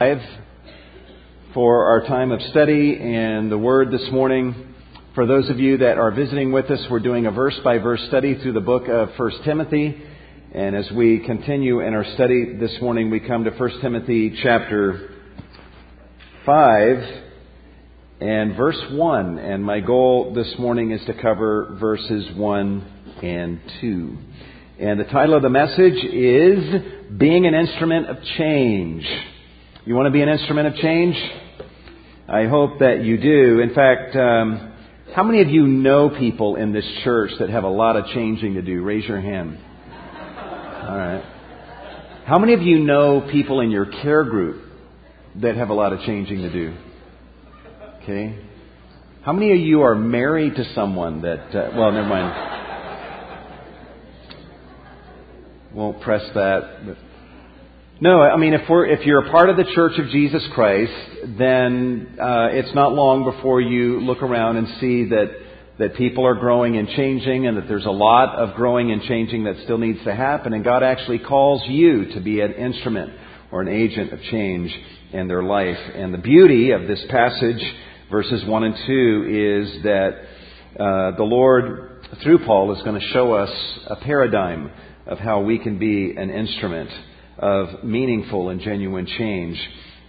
5 for our time of study and the Word this morning. For those of you that are visiting with us, we're doing a verse by verse study through the book of 1 Timothy. And as we continue in our study this morning, we come to 1 Timothy chapter 5 and verse 1. And my goal this morning is to cover verses 1 and 2. And the title of the message is Being an Instrument of Change. You want to be an instrument of change? I hope that you do. In fact, um, how many of you know people in this church that have a lot of changing to do? Raise your hand. All right. How many of you know people in your care group that have a lot of changing to do? Okay. How many of you are married to someone that, uh, well, never mind. Won't press that. But no, I mean, if we're, if you're a part of the Church of Jesus Christ, then, uh, it's not long before you look around and see that, that people are growing and changing and that there's a lot of growing and changing that still needs to happen. And God actually calls you to be an instrument or an agent of change in their life. And the beauty of this passage, verses 1 and 2, is that, uh, the Lord, through Paul, is going to show us a paradigm of how we can be an instrument of meaningful and genuine change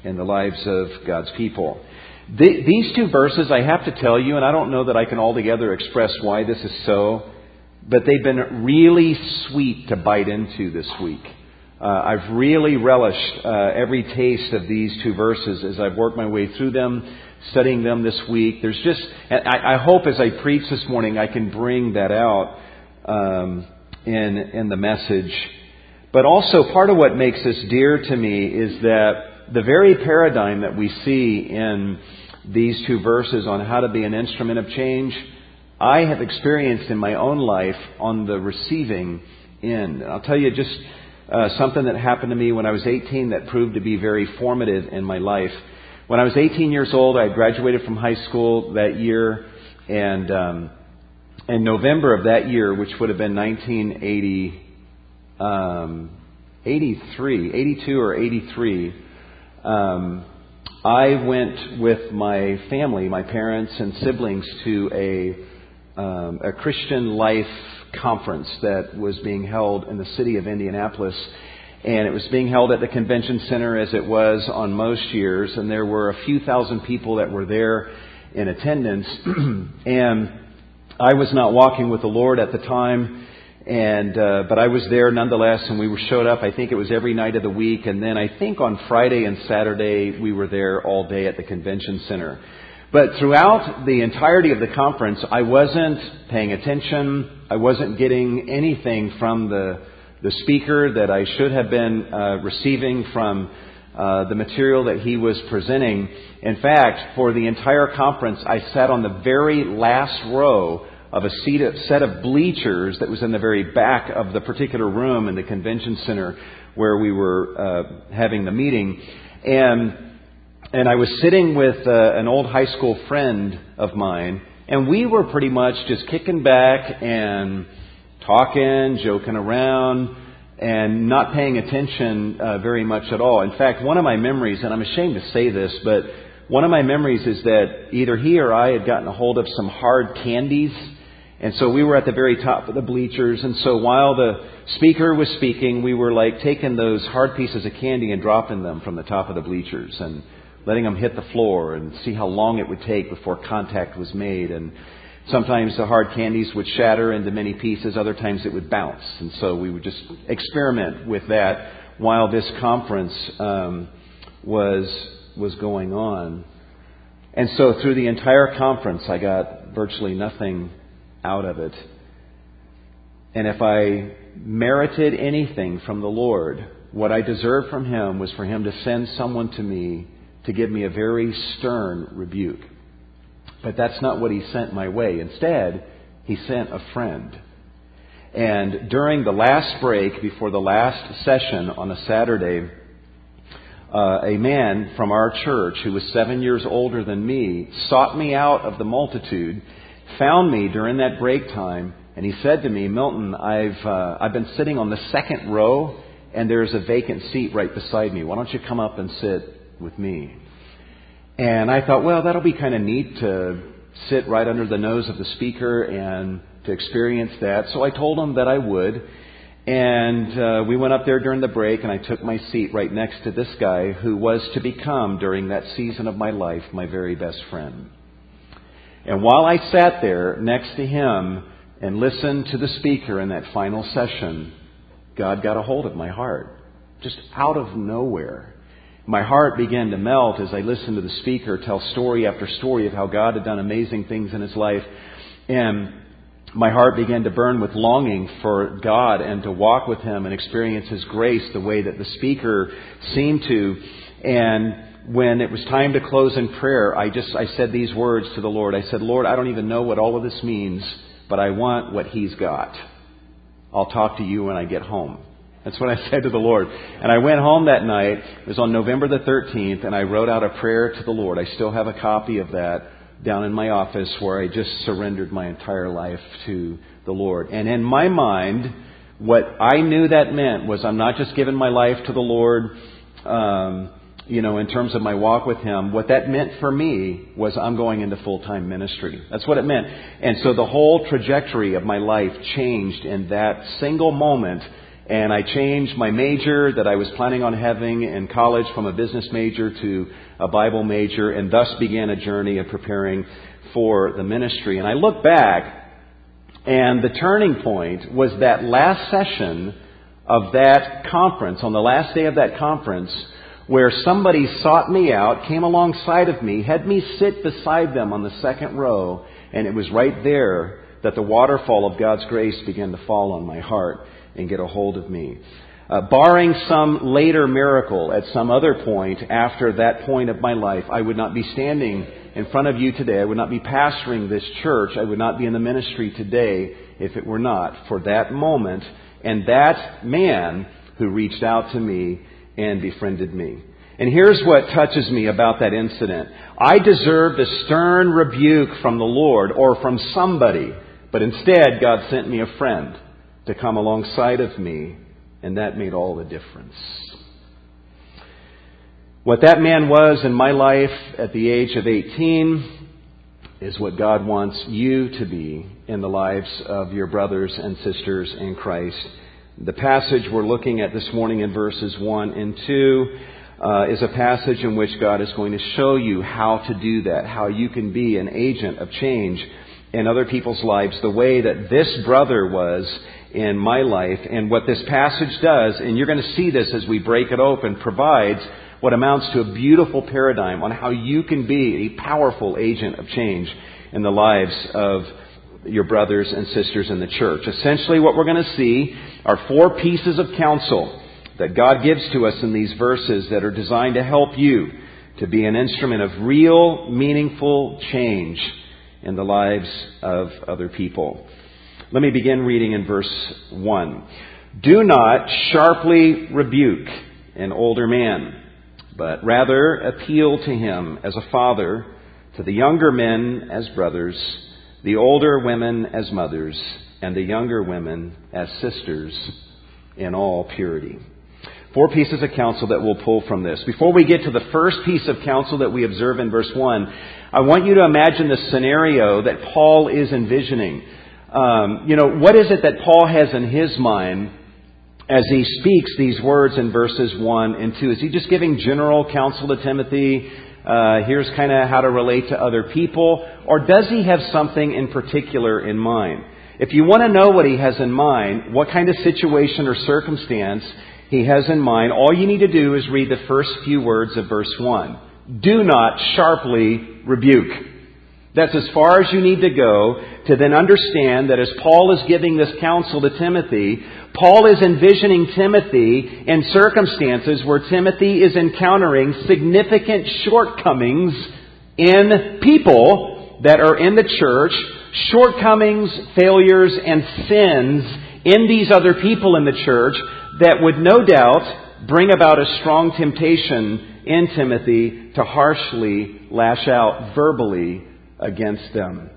in the lives of God's people. The, these two verses, I have to tell you, and I don't know that I can altogether express why this is so, but they've been really sweet to bite into this week. Uh, I've really relished uh, every taste of these two verses as I've worked my way through them, studying them this week. There's just, I, I hope as I preach this morning, I can bring that out um, in in the message. But also, part of what makes this dear to me is that the very paradigm that we see in these two verses on how to be an instrument of change, I have experienced in my own life on the receiving end. I'll tell you just uh, something that happened to me when I was 18 that proved to be very formative in my life. When I was 18 years old, I graduated from high school that year, and um, in November of that year, which would have been 1980 um, 83, 82 or 83, um, I went with my family, my parents and siblings, to a, um, a Christian life conference that was being held in the city of Indianapolis. And it was being held at the convention center as it was on most years. And there were a few thousand people that were there in attendance. and I was not walking with the Lord at the time. And uh, but I was there nonetheless, and we were showed up. I think it was every night of the week, and then I think on Friday and Saturday we were there all day at the convention center. But throughout the entirety of the conference, I wasn't paying attention. I wasn't getting anything from the the speaker that I should have been uh, receiving from uh, the material that he was presenting. In fact, for the entire conference, I sat on the very last row of a set of bleachers that was in the very back of the particular room in the convention center where we were uh, having the meeting. And, and I was sitting with uh, an old high school friend of mine, and we were pretty much just kicking back and talking, joking around, and not paying attention uh, very much at all. In fact, one of my memories, and I'm ashamed to say this, but one of my memories is that either he or I had gotten a hold of some hard candies and so we were at the very top of the bleachers. And so while the speaker was speaking, we were like taking those hard pieces of candy and dropping them from the top of the bleachers and letting them hit the floor and see how long it would take before contact was made. And sometimes the hard candies would shatter into many pieces. Other times it would bounce. And so we would just experiment with that while this conference um, was was going on. And so through the entire conference, I got virtually nothing out of it. And if I merited anything from the Lord, what I deserved from Him was for Him to send someone to me to give me a very stern rebuke. But that's not what He sent my way. Instead, He sent a friend. And during the last break, before the last session on a Saturday, uh, a man from our church who was seven years older than me sought me out of the multitude found me during that break time, and he said to me, Milton, I've, uh, I've been sitting on the second row, and there's a vacant seat right beside me. Why don't you come up and sit with me. And I thought, well, that'll be kind of neat to sit right under the nose of the speaker and to experience that. So I told him that I would. And uh, we went up there during the break, and I took my seat right next to this guy who was to become, during that season of my life, my very best friend. And while I sat there next to him and listened to the speaker in that final session, God got a hold of my heart, just out of nowhere. My heart began to melt as I listened to the speaker tell story after story of how God had done amazing things in his life. And my heart began to burn with longing for God and to walk with Him and experience His grace the way that the speaker seemed to. And when it was time to close in prayer, I just, I said these words to the Lord. I said, Lord, I don't even know what all of this means, but I want what He's got. I'll talk to you when I get home. That's what I said to the Lord. And I went home that night. It was on November the 13th, and I wrote out a prayer to the Lord. I still have a copy of that down in my office where I just surrendered my entire life to the Lord. And in my mind, what I knew that meant was I'm not just giving my life to the Lord, um, you know, in terms of my walk with Him. What that meant for me was I'm going into full time ministry. That's what it meant. And so the whole trajectory of my life changed in that single moment and I changed my major that I was planning on having in college from a business major to a Bible major, and thus began a journey of preparing for the ministry. And I look back, and the turning point was that last session of that conference, on the last day of that conference, where somebody sought me out, came alongside of me, had me sit beside them on the second row, and it was right there that the waterfall of God's grace began to fall on my heart and get a hold of me. Uh, barring some later miracle at some other point after that point of my life, I would not be standing in front of you today. I would not be pastoring this church. I would not be in the ministry today if it were not for that moment and that man who reached out to me and befriended me. And here's what touches me about that incident. I deserved a stern rebuke from the Lord or from somebody, but instead God sent me a friend to come alongside of me, and that made all the difference. What that man was in my life at the age of 18 is what God wants you to be in the lives of your brothers and sisters in Christ. The passage we're looking at this morning in verses 1 and 2 uh, is a passage in which God is going to show you how to do that, how you can be an agent of change in other people's lives the way that this brother was in my life. And what this passage does, and you're going to see this as we break it open, provides what amounts to a beautiful paradigm on how you can be a powerful agent of change in the lives of your brothers and sisters in the church. Essentially, what we're going to see are four pieces of counsel that God gives to us in these verses that are designed to help you to be an instrument of real, meaningful change in the lives of other people. Let me begin reading in verse 1. Do not sharply rebuke an older man, but rather appeal to him as a father, to the younger men as brothers, the older women as mothers, and the younger women as sisters in all purity. Four pieces of counsel that we'll pull from this. Before we get to the first piece of counsel that we observe in verse 1, I want you to imagine the scenario that Paul is envisioning. Um, you know, what is it that Paul has in his mind as he speaks these words in verses 1 and 2? Is he just giving general counsel to Timothy? Uh, here's kind of how to relate to other people? Or does he have something in particular in mind? If you want to know what he has in mind, what kind of situation or circumstance he has in mind, all you need to do is read the first few words of verse 1. Do not sharply rebuke. That's as far as you need to go to then understand that as Paul is giving this counsel to Timothy, Paul is envisioning Timothy in circumstances where Timothy is encountering significant shortcomings in people that are in the church, shortcomings, failures, and sins in these other people in the church that would no doubt bring about a strong temptation in Timothy to harshly lash out verbally against them.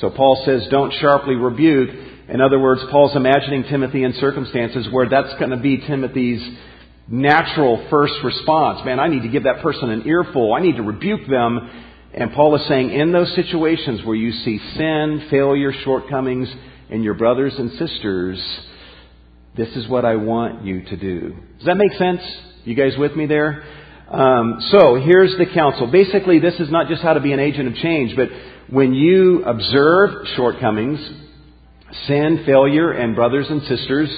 So Paul says, don't sharply rebuke. In other words, Paul's imagining Timothy in circumstances where that's going to be Timothy's natural first response. Man, I need to give that person an earful. I need to rebuke them. And Paul is saying, in those situations where you see sin, failure, shortcomings in your brothers and sisters, this is what I want you to do. Does that make sense? You guys with me there? Um, so here's the counsel. Basically, this is not just how to be an agent of change, but when you observe shortcomings, sin, failure, and brothers and sisters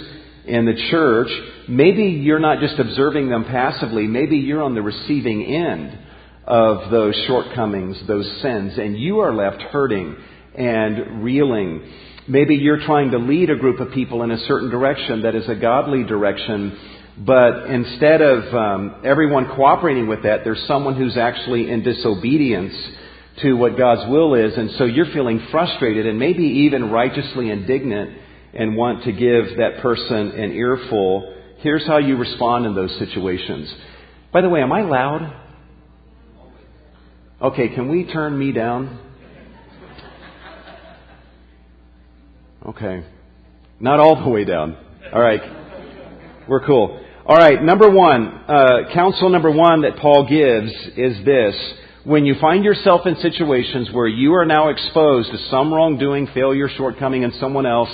in the church, maybe you're not just observing them passively, maybe you're on the receiving end of those shortcomings, those sins, and you are left hurting and reeling. Maybe you're trying to lead a group of people in a certain direction that is a godly direction, but instead of um, everyone cooperating with that, there's someone who's actually in disobedience to what God's will is, and so you're feeling frustrated and maybe even righteously indignant and want to give that person an earful. Here's how you respond in those situations. By the way, am I loud? Okay, can we turn me down? Okay. Not all the way down. All right. We're cool. All right, number one, uh, counsel number one that Paul gives is this when you find yourself in situations where you are now exposed to some wrongdoing, failure, shortcoming in someone else,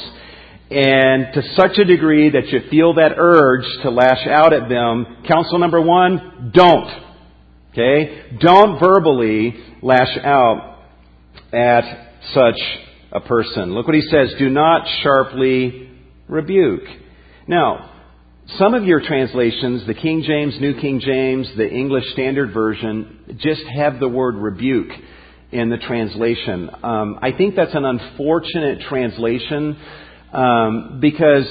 and to such a degree that you feel that urge to lash out at them, counsel number one, don't. Okay? Don't verbally lash out at such a person. Look what he says. Do not sharply rebuke. Now, some of your translations, the King James, New King James, the English Standard Version, just have the word rebuke in the translation. Um, I think that's an unfortunate translation um, because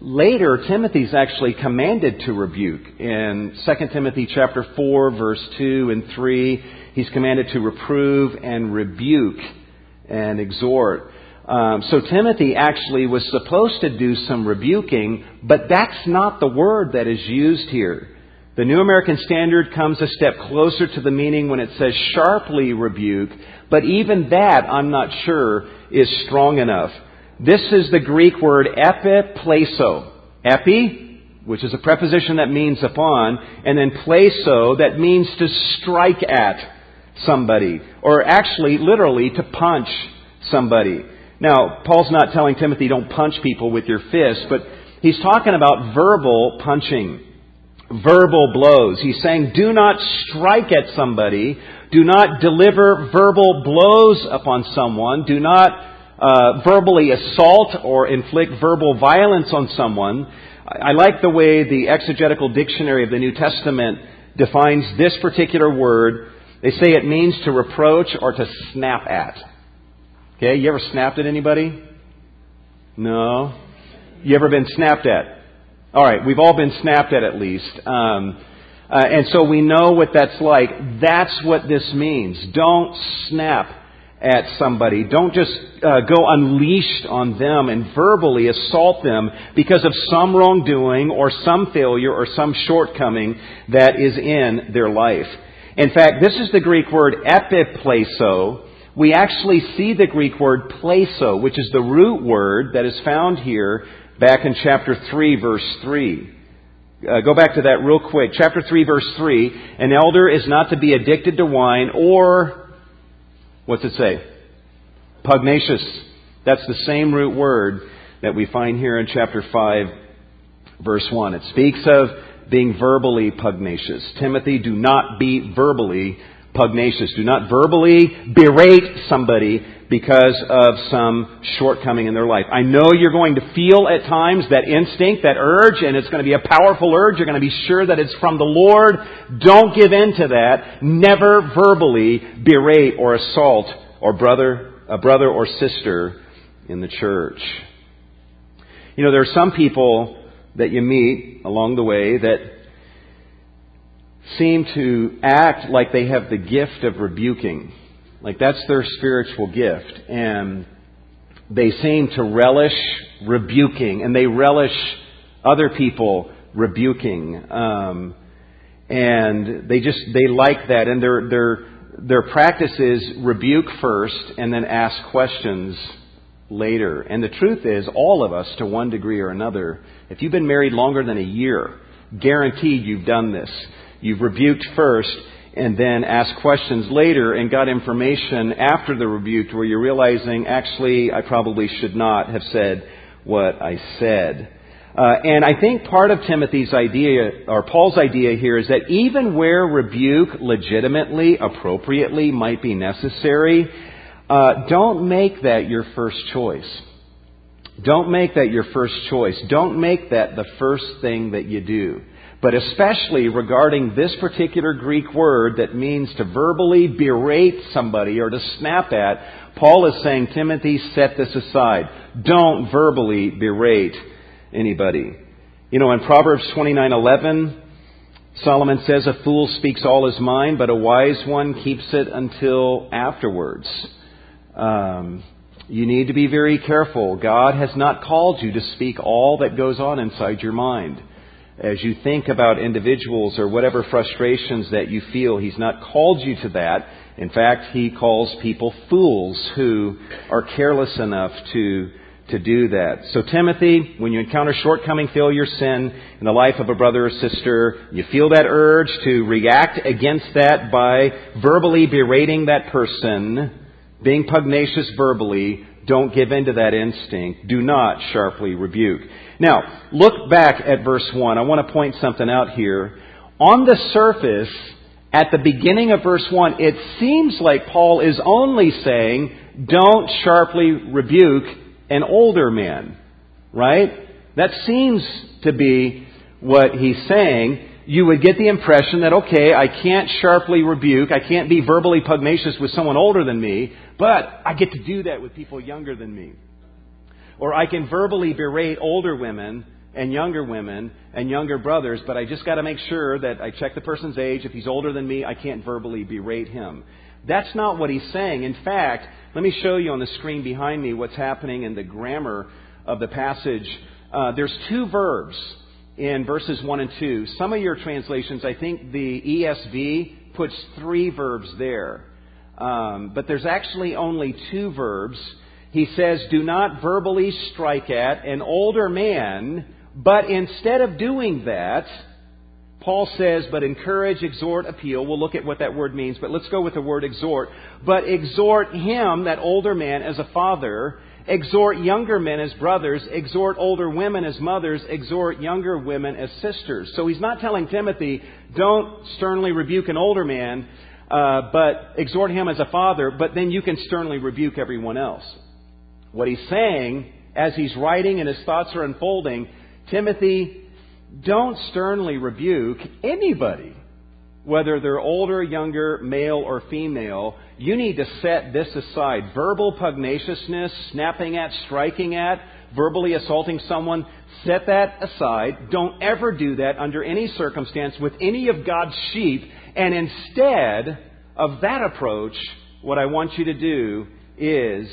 later Timothy's actually commanded to rebuke. In 2 Timothy chapter 4, verse 2 and 3, he's commanded to reprove and rebuke and exhort. Um, so Timothy actually was supposed to do some rebuking, but that's not the word that is used here. The New American Standard comes a step closer to the meaning when it says sharply rebuke, but even that, I'm not sure, is strong enough. This is the Greek word epipleso. Epi, which is a preposition that means upon, and then pleso, that means to strike at somebody, or actually, literally, to punch somebody. Now, Paul's not telling Timothy don't punch people with your fist, but he's talking about verbal punching, verbal blows. He's saying do not strike at somebody, do not deliver verbal blows upon someone, do not uh, verbally assault or inflict verbal violence on someone. I like the way the exegetical dictionary of the New Testament defines this particular word. They say it means to reproach or to snap at. Okay, you ever snapped at anybody? No. You ever been snapped at? All right, we've all been snapped at at least. Um, uh, and so we know what that's like. That's what this means. Don't snap at somebody. Don't just uh, go unleashed on them and verbally assault them because of some wrongdoing or some failure or some shortcoming that is in their life. In fact, this is the Greek word epipleso, we actually see the Greek word plaso, which is the root word that is found here back in chapter 3, verse 3. Uh, go back to that real quick. Chapter 3, verse 3. An elder is not to be addicted to wine or, what's it say? Pugnacious. That's the same root word that we find here in chapter 5, verse 1. It speaks of being verbally pugnacious. Timothy, do not be verbally pugnacious. Do not verbally berate somebody because of some shortcoming in their life. I know you're going to feel at times that instinct, that urge, and it's going to be a powerful urge. You're going to be sure that it's from the Lord. Don't give in to that. Never verbally berate or assault or brother, a brother or sister in the church. You know, there are some people that you meet along the way that seem to act like they have the gift of rebuking. Like that's their spiritual gift. And they seem to relish rebuking and they relish other people rebuking. Um, and they just, they like that. And their, their, their practice is rebuke first and then ask questions later. And the truth is, all of us, to one degree or another, if you've been married longer than a year, Guaranteed you've done this. You've rebuked first and then asked questions later and got information after the rebuke where you're realizing, actually, I probably should not have said what I said. Uh, and I think part of Timothy's idea, or Paul's idea here, is that even where rebuke legitimately, appropriately might be necessary, uh, don't make that your first choice. Don't make that your first choice. Don't make that the first thing that you do. But especially regarding this particular Greek word that means to verbally berate somebody or to snap at, Paul is saying, Timothy, set this aside. Don't verbally berate anybody. You know, in Proverbs 29:11, Solomon says, "A fool speaks all his mind, but a wise one keeps it until afterwards." Um, you need to be very careful. God has not called you to speak all that goes on inside your mind as you think about individuals or whatever frustrations that you feel. He's not called you to that. In fact, he calls people fools who are careless enough to to do that. So Timothy, when you encounter shortcoming, failure, sin in the life of a brother or sister, you feel that urge to react against that by verbally berating that person, being pugnacious verbally, don't give in to that instinct. Do not sharply rebuke. Now, look back at verse 1. I want to point something out here. On the surface, at the beginning of verse 1, it seems like Paul is only saying, don't sharply rebuke an older man. Right? That seems to be what he's saying. You would get the impression that, okay, I can't sharply rebuke, I can't be verbally pugnacious with someone older than me, but I get to do that with people younger than me. Or I can verbally berate older women and younger women and younger brothers, but I just got to make sure that I check the person's age. If he's older than me, I can't verbally berate him. That's not what he's saying. In fact, let me show you on the screen behind me what's happening in the grammar of the passage. Uh, there's two verbs in verses 1 and 2. Some of your translations, I think the ESV puts three verbs there. Um, but there's actually only two verbs. He says, Do not verbally strike at an older man, but instead of doing that, Paul says, but encourage, exhort, appeal. We'll look at what that word means, but let's go with the word exhort. But exhort him, that older man, as a father. Exhort younger men as brothers. Exhort older women as mothers. Exhort younger women as sisters. So he's not telling Timothy, don't sternly rebuke an older man, uh, but exhort him as a father, but then you can sternly rebuke everyone else. What he's saying, as he's writing and his thoughts are unfolding, Timothy, don't sternly rebuke anybody, whether they're older, younger, male, or female. You need to set this aside. Verbal pugnaciousness, snapping at, striking at, verbally assaulting someone, set that aside. Don't ever do that under any circumstance with any of God's sheep and instead of that approach, what I want you to do is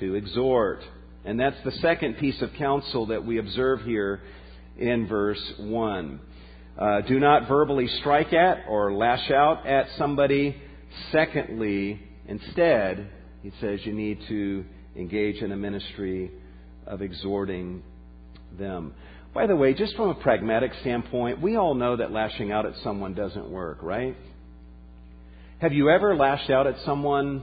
to exhort. And that's the second piece of counsel that we observe here in verse 1. Uh, do not verbally strike at or lash out at somebody. Secondly, instead, he says you need to engage in a ministry of exhorting them. By the way, just from a pragmatic standpoint, we all know that lashing out at someone doesn't work, right? Have you ever lashed out at someone,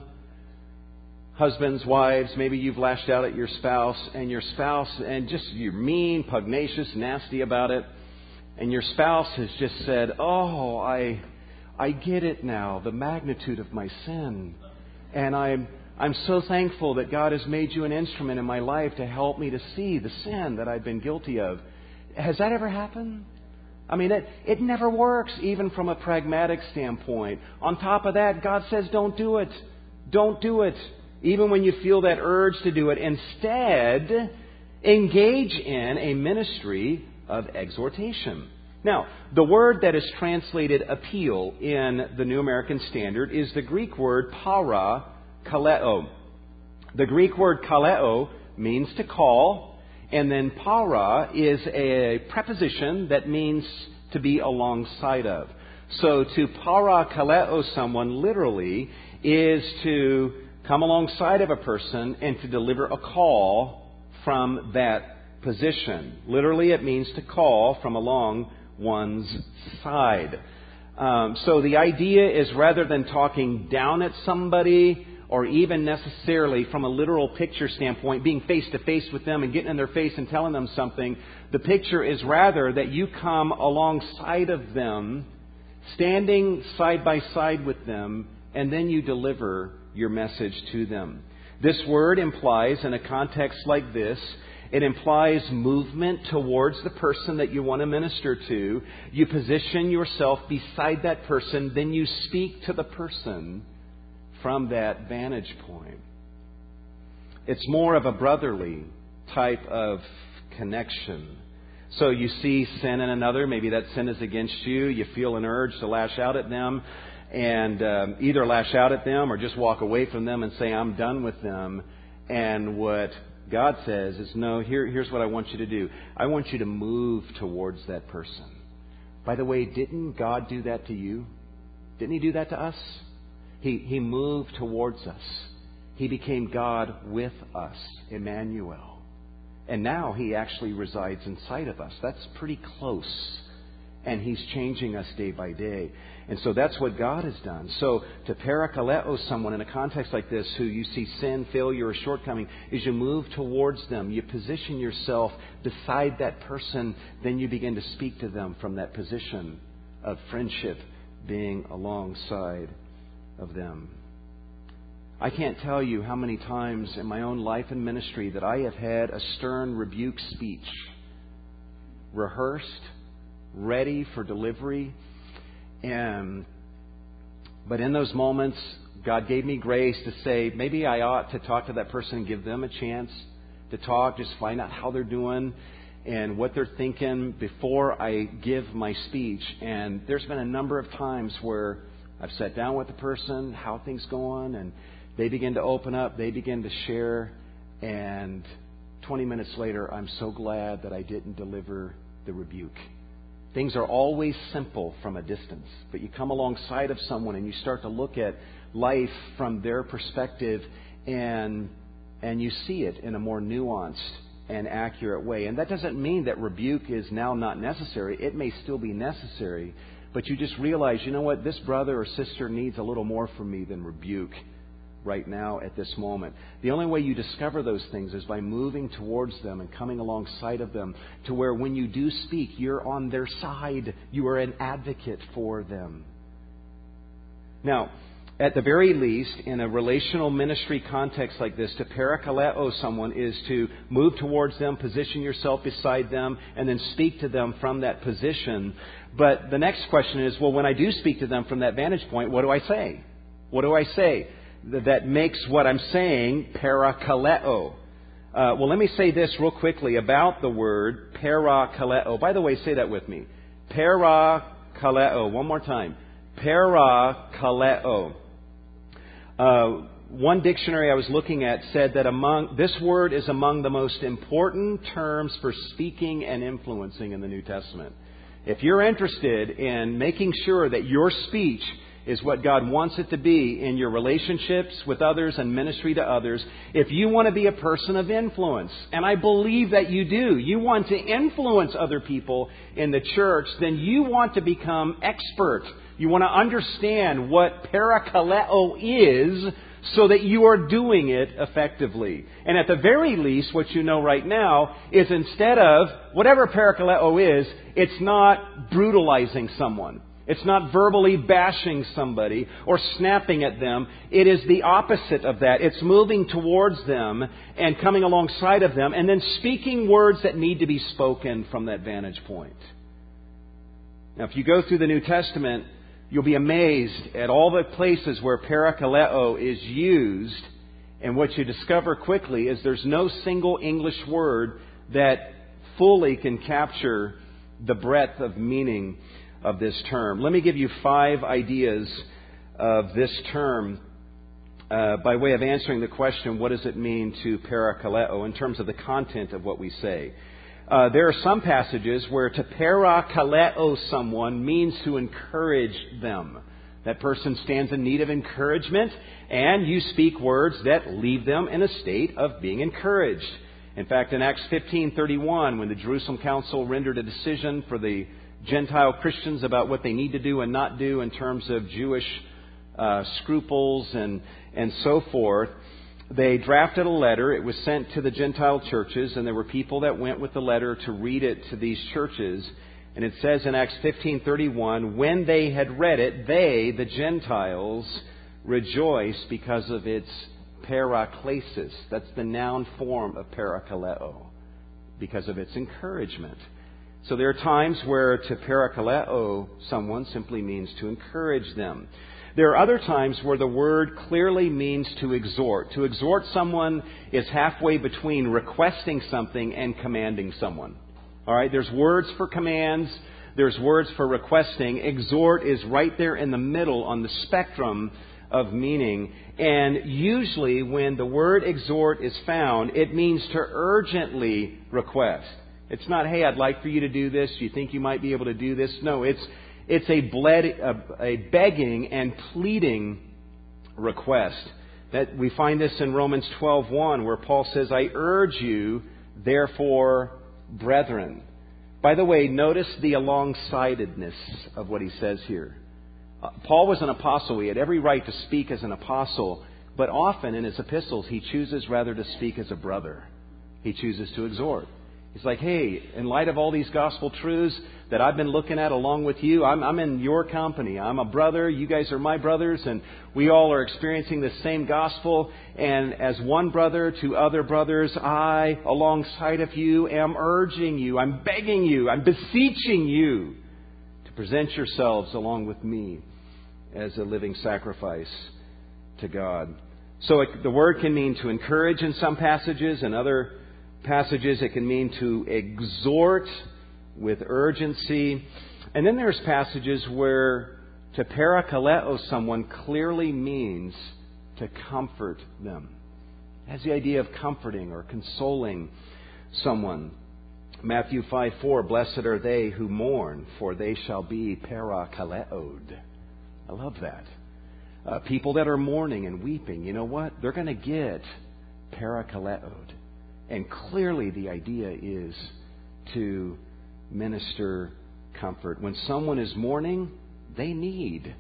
husbands, wives, maybe you've lashed out at your spouse, and your spouse, and just you're mean, pugnacious, nasty about it, and your spouse has just said, Oh, I, I get it now, the magnitude of my sin. And I'm, I'm so thankful that God has made you an instrument in my life to help me to see the sin that I've been guilty of. Has that ever happened? I mean, it, it never works, even from a pragmatic standpoint. On top of that, God says, don't do it. Don't do it. Even when you feel that urge to do it. Instead, engage in a ministry of exhortation. Now, the word that is translated appeal in the New American Standard is the Greek word para kaleo. The Greek word kaleo means to call, and then para is a preposition that means to be alongside of. So to para kaleo someone literally is to come alongside of a person and to deliver a call from that position. Literally it means to call from along one's side. Um, so the idea is rather than talking down at somebody or even necessarily from a literal picture standpoint, being face to face with them and getting in their face and telling them something, the picture is rather that you come alongside of them, standing side by side with them, and then you deliver your message to them. This word implies, in a context like this, it implies movement towards the person that you want to minister to. You position yourself beside that person, then you speak to the person from that vantage point. It's more of a brotherly type of connection. So you see sin in another, maybe that sin is against you, you feel an urge to lash out at them, and um, either lash out at them or just walk away from them and say, I'm done with them. And what God says is, no, here, here's what I want you to do. I want you to move towards that person. By the way, didn't God do that to you? Didn't He do that to us? He, he moved towards us. He became God with us, Emmanuel. And now He actually resides inside of us. That's pretty close. And He's changing us day by day. And so that's what God has done. So to parakaleo someone in a context like this who you see sin, failure, or shortcoming is you move towards them. You position yourself beside that person. Then you begin to speak to them from that position of friendship, being alongside of them. I can't tell you how many times in my own life and ministry that I have had a stern rebuke speech rehearsed, ready for delivery and, but in those moments, God gave me grace to say, maybe I ought to talk to that person and give them a chance to talk, just find out how they're doing and what they're thinking before I give my speech. And there's been a number of times where I've sat down with the person, how things go on, and they begin to open up, they begin to share, and 20 minutes later, I'm so glad that I didn't deliver the rebuke. Things are always simple from a distance, but you come alongside of someone and you start to look at life from their perspective and and you see it in a more nuanced and accurate way. And that doesn't mean that rebuke is now not necessary. It may still be necessary, but you just realize, you know what, this brother or sister needs a little more from me than rebuke right now at this moment. The only way you discover those things is by moving towards them and coming alongside of them to where when you do speak, you're on their side. You are an advocate for them. Now, at the very least, in a relational ministry context like this, to parakaleo someone is to move towards them, position yourself beside them, and then speak to them from that position. But the next question is, well, when I do speak to them from that vantage point, what do I say? What do I say? That makes what I'm saying parakaleo. Uh, well, let me say this real quickly about the word parakaleo. By the way, say that with me. Parakaleo. One more time. Parakaleo. Uh, one dictionary I was looking at said that among this word is among the most important terms for speaking and influencing in the New Testament. If you're interested in making sure that your speech is what God wants it to be in your relationships with others and ministry to others. If you want to be a person of influence, and I believe that you do, you want to influence other people in the church, then you want to become expert. You want to understand what parakaleo is so that you are doing it effectively. And at the very least, what you know right now is instead of whatever parakaleo is, it's not brutalizing someone. It's not verbally bashing somebody or snapping at them. It is the opposite of that. It's moving towards them and coming alongside of them and then speaking words that need to be spoken from that vantage point. Now, if you go through the New Testament, you'll be amazed at all the places where parakaleo is used. And what you discover quickly is there's no single English word that fully can capture the breadth of meaning of this term. Let me give you five ideas of this term uh, by way of answering the question, what does it mean to parakaleo in terms of the content of what we say? Uh, there are some passages where to parakaleo someone means to encourage them. That person stands in need of encouragement, and you speak words that leave them in a state of being encouraged. In fact, in Acts 15:31, when the Jerusalem Council rendered a decision for the Gentile Christians about what they need to do and not do in terms of Jewish uh, scruples and, and so forth. They drafted a letter. It was sent to the Gentile churches, and there were people that went with the letter to read it to these churches. And it says in Acts 15:31, when they had read it, they, the Gentiles, rejoiced because of its paraklesis. That's the noun form of parakaleo, because of its encouragement. So there are times where to parakaleo someone simply means to encourage them. There are other times where the word clearly means to exhort. To exhort someone is halfway between requesting something and commanding someone. All right, there's words for commands, there's words for requesting. Exhort is right there in the middle on the spectrum of meaning. And usually when the word exhort is found, it means to urgently request. It's not, hey, I'd like for you to do this. You think you might be able to do this? No, it's, it's a, bled, a, a begging and pleading request. That we find this in Romans 12:1 where Paul says, "I urge you, therefore, brethren." By the way, notice the alongsidedness of what he says here. Uh, Paul was an apostle. He had every right to speak as an apostle, but often in his epistles, he chooses rather to speak as a brother. He chooses to exhort. He's like, hey, in light of all these gospel truths that I've been looking at along with you, I'm, I'm, in your company. I'm a brother. You guys are my brothers, and we all are experiencing the same gospel. And as one brother to other brothers, I, alongside of you, am urging you, I'm begging you, I'm beseeching you to present yourselves along with me as a living sacrifice to God. So it, the word can mean to encourage in some passages, and other passages it can mean to exhort with urgency. And then there's passages where to parakaleo someone clearly means to comfort them. It has the idea of comforting or consoling someone. Matthew 5 4, Blessed are they who mourn, for they shall be parakaleod. I love that. Uh, people that are mourning and weeping, you know what? They're going to get parakaleod. And clearly the idea is to minister comfort. When someone is mourning, they need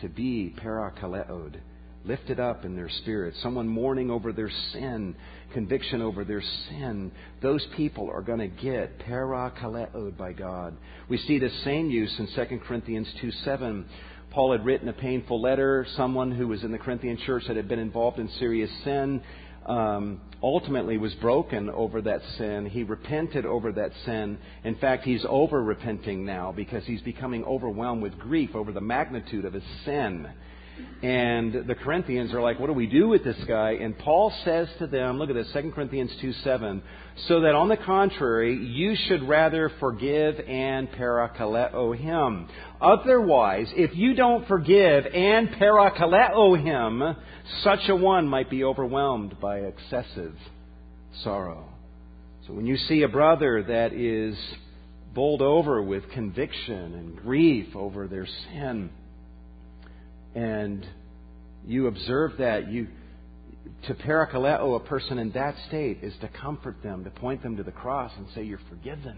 to be parakaleod, lifted up in their spirit. Someone mourning over their sin, conviction over their sin. Those people are going to get parakaleod by God. We see the same use in 2 Corinthians 2 7 Paul had written a painful letter. Someone who was in the Corinthian church that had been involved in serious sin um, ultimately was broken over that sin. He repented over that sin. In fact, he's over repenting now because he's becoming overwhelmed with grief over the magnitude of his sin. And the Corinthians are like, what do we do with this guy? And Paul says to them, look at this, 2 Corinthians 2 7, so that on the contrary, you should rather forgive and parakaleo him. Otherwise, if you don't forgive and parakaleo him, such a one might be overwhelmed by excessive sorrow. So when you see a brother that is bowled over with conviction and grief over their sin, and you observe that, you to parakaleo a person in that state is to comfort them, to point them to the cross and say, You're forgiven,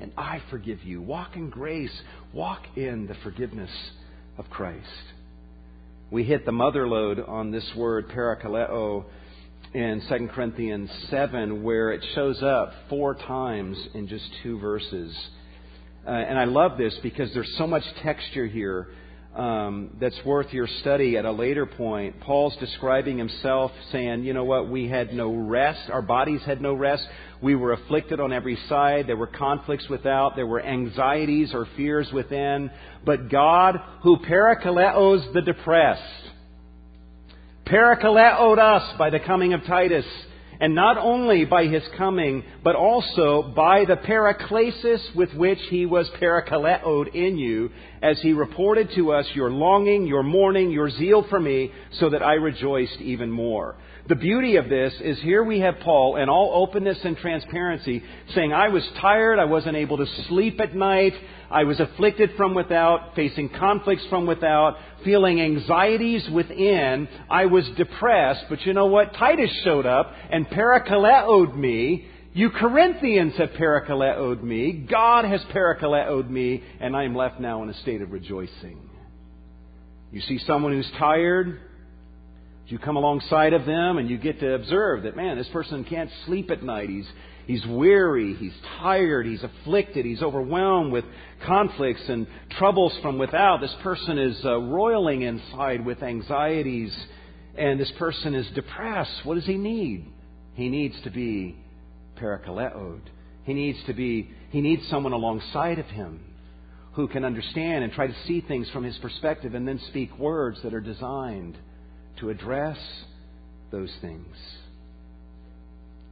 and I forgive you. Walk in grace, walk in the forgiveness of Christ. We hit the mother lode on this word parakaleo in 2 Corinthians 7, where it shows up four times in just two verses. Uh, and I love this because there's so much texture here um, that's worth your study at a later point. Paul's describing himself, saying, You know what? We had no rest. Our bodies had no rest. We were afflicted on every side. There were conflicts without. There were anxieties or fears within. But God, who parakaleos the depressed, parakaleoed us by the coming of Titus and not only by his coming, but also by the paraklesis with which he was parakaleoed in you, as he reported to us your longing, your mourning, your zeal for me, so that I rejoiced even more. The beauty of this is here we have Paul in all openness and transparency saying, I was tired, I wasn't able to sleep at night, I was afflicted from without, facing conflicts from without, feeling anxieties within, I was depressed, but you know what? Titus showed up and parakaleoed me You Corinthians have parakaleoed me. God has parakaleoed me, and I am left now in a state of rejoicing. You see someone who's tired, you come alongside of them and you get to observe that, man, this person can't sleep at night. He's, he's weary, he's tired, he's afflicted, he's overwhelmed with conflicts and troubles from without. This person is uh, roiling inside with anxieties, and this person is depressed. What does he need? He needs to be parakaleoed. He needs to be, he needs someone alongside of him who can understand and try to see things from his perspective and then speak words that are designed to address those things.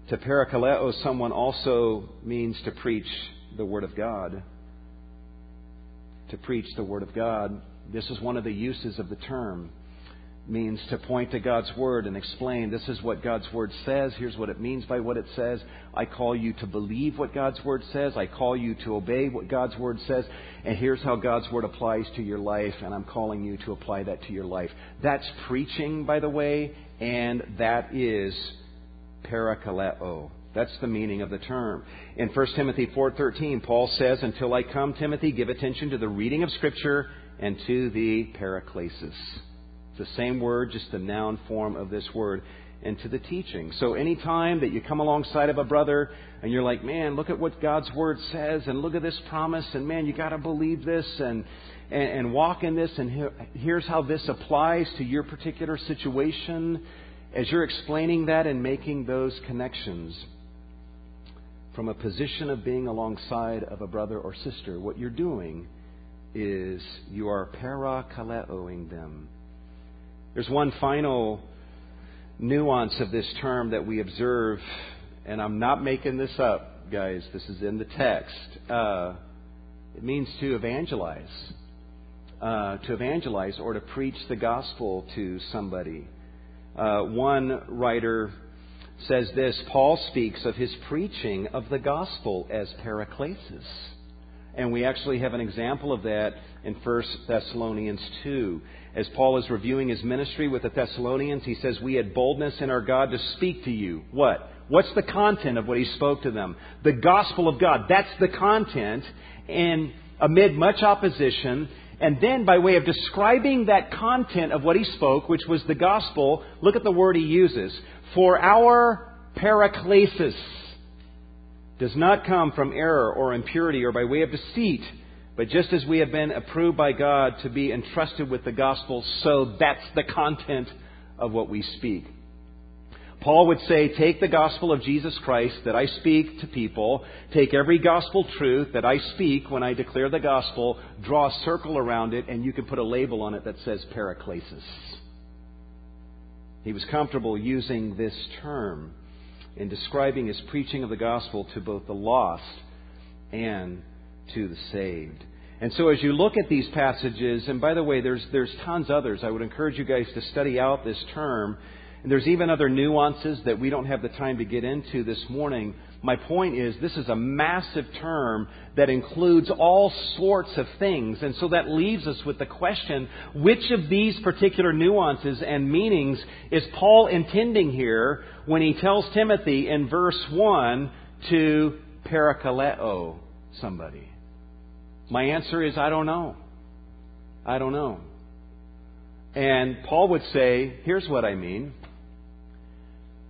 To parakaleo someone also means to preach the Word of God. To preach the Word of God. This is one of the uses of the term means to point to God's Word and explain this is what God's Word says. Here's what it means by what it says. I call you to believe what God's Word says. I call you to obey what God's Word says. And here's how God's Word applies to your life, and I'm calling you to apply that to your life. That's preaching, by the way, and that is parakaleo. That's the meaning of the term. In 1 Timothy 4:13, Paul says, "Until I come, Timothy, give attention to the reading of scripture and to the paraklesis." It's the same word, just the noun form of this word, and to the teaching. So anytime that you come alongside of a brother and you're like, man, look at what God's word says, and look at this promise, and man, you got to believe this, and, and and walk in this, and here's how this applies to your particular situation. As you're explaining that and making those connections from a position of being alongside of a brother or sister, what you're doing is you are parakaleoing them there's one final nuance of this term that we observe, and I'm not making this up, guys. This is in the text. Uh, it means to evangelize, uh, to evangelize or to preach the gospel to somebody. Uh, one writer says this Paul speaks of his preaching of the gospel as paraklesis. And we actually have an example of that in 1 Thessalonians 2. As Paul is reviewing his ministry with the Thessalonians, he says, We had boldness in our God to speak to you. What? What's the content of what he spoke to them? The gospel of God. That's the content. And amid much opposition, and then by way of describing that content of what he spoke, which was the gospel, look at the word he uses. For our paraklesis does not come from error or impurity or by way of deceit but just as we have been approved by God to be entrusted with the gospel, so that's the content of what we speak. Paul would say, take the gospel of Jesus Christ that I speak to people, take every gospel truth that I speak when I declare the gospel, draw a circle around it, and you can put a label on it that says paraklesis. He was comfortable using this term in describing his preaching of the gospel to both the lost and to the saved. And so as you look at these passages, and by the way, there's, there's tons others. I would encourage you guys to study out this term. And there's even other nuances that we don't have the time to get into this morning. My point is, this is a massive term that includes all sorts of things. And so that leaves us with the question, which of these particular nuances and meanings is Paul intending here when he tells Timothy in verse 1 to parakaleo somebody? My answer is, I don't know. I don't know. And Paul would say, here's what I mean.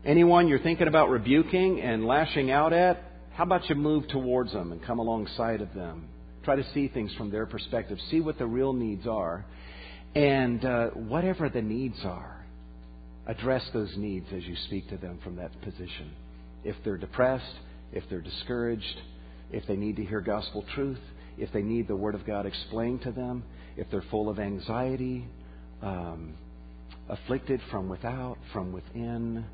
Anyone you're thinking about rebuking and lashing out at, how about you move towards them and come alongside of them? Try to see things from their perspective. See what the real needs are. And uh, whatever the needs are, address those needs as you speak to them from that position. If they're depressed, if they're discouraged, if they need to hear gospel truth, if they need the Word of God explained to them, if they're full of anxiety, um, afflicted from without, from within,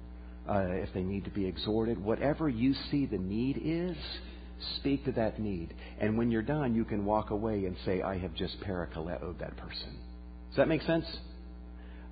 uh, if they need to be exhorted, whatever you see the need is, speak to that need. And when you're done, you can walk away and say, I have just parakaleoed that person. Does that make sense?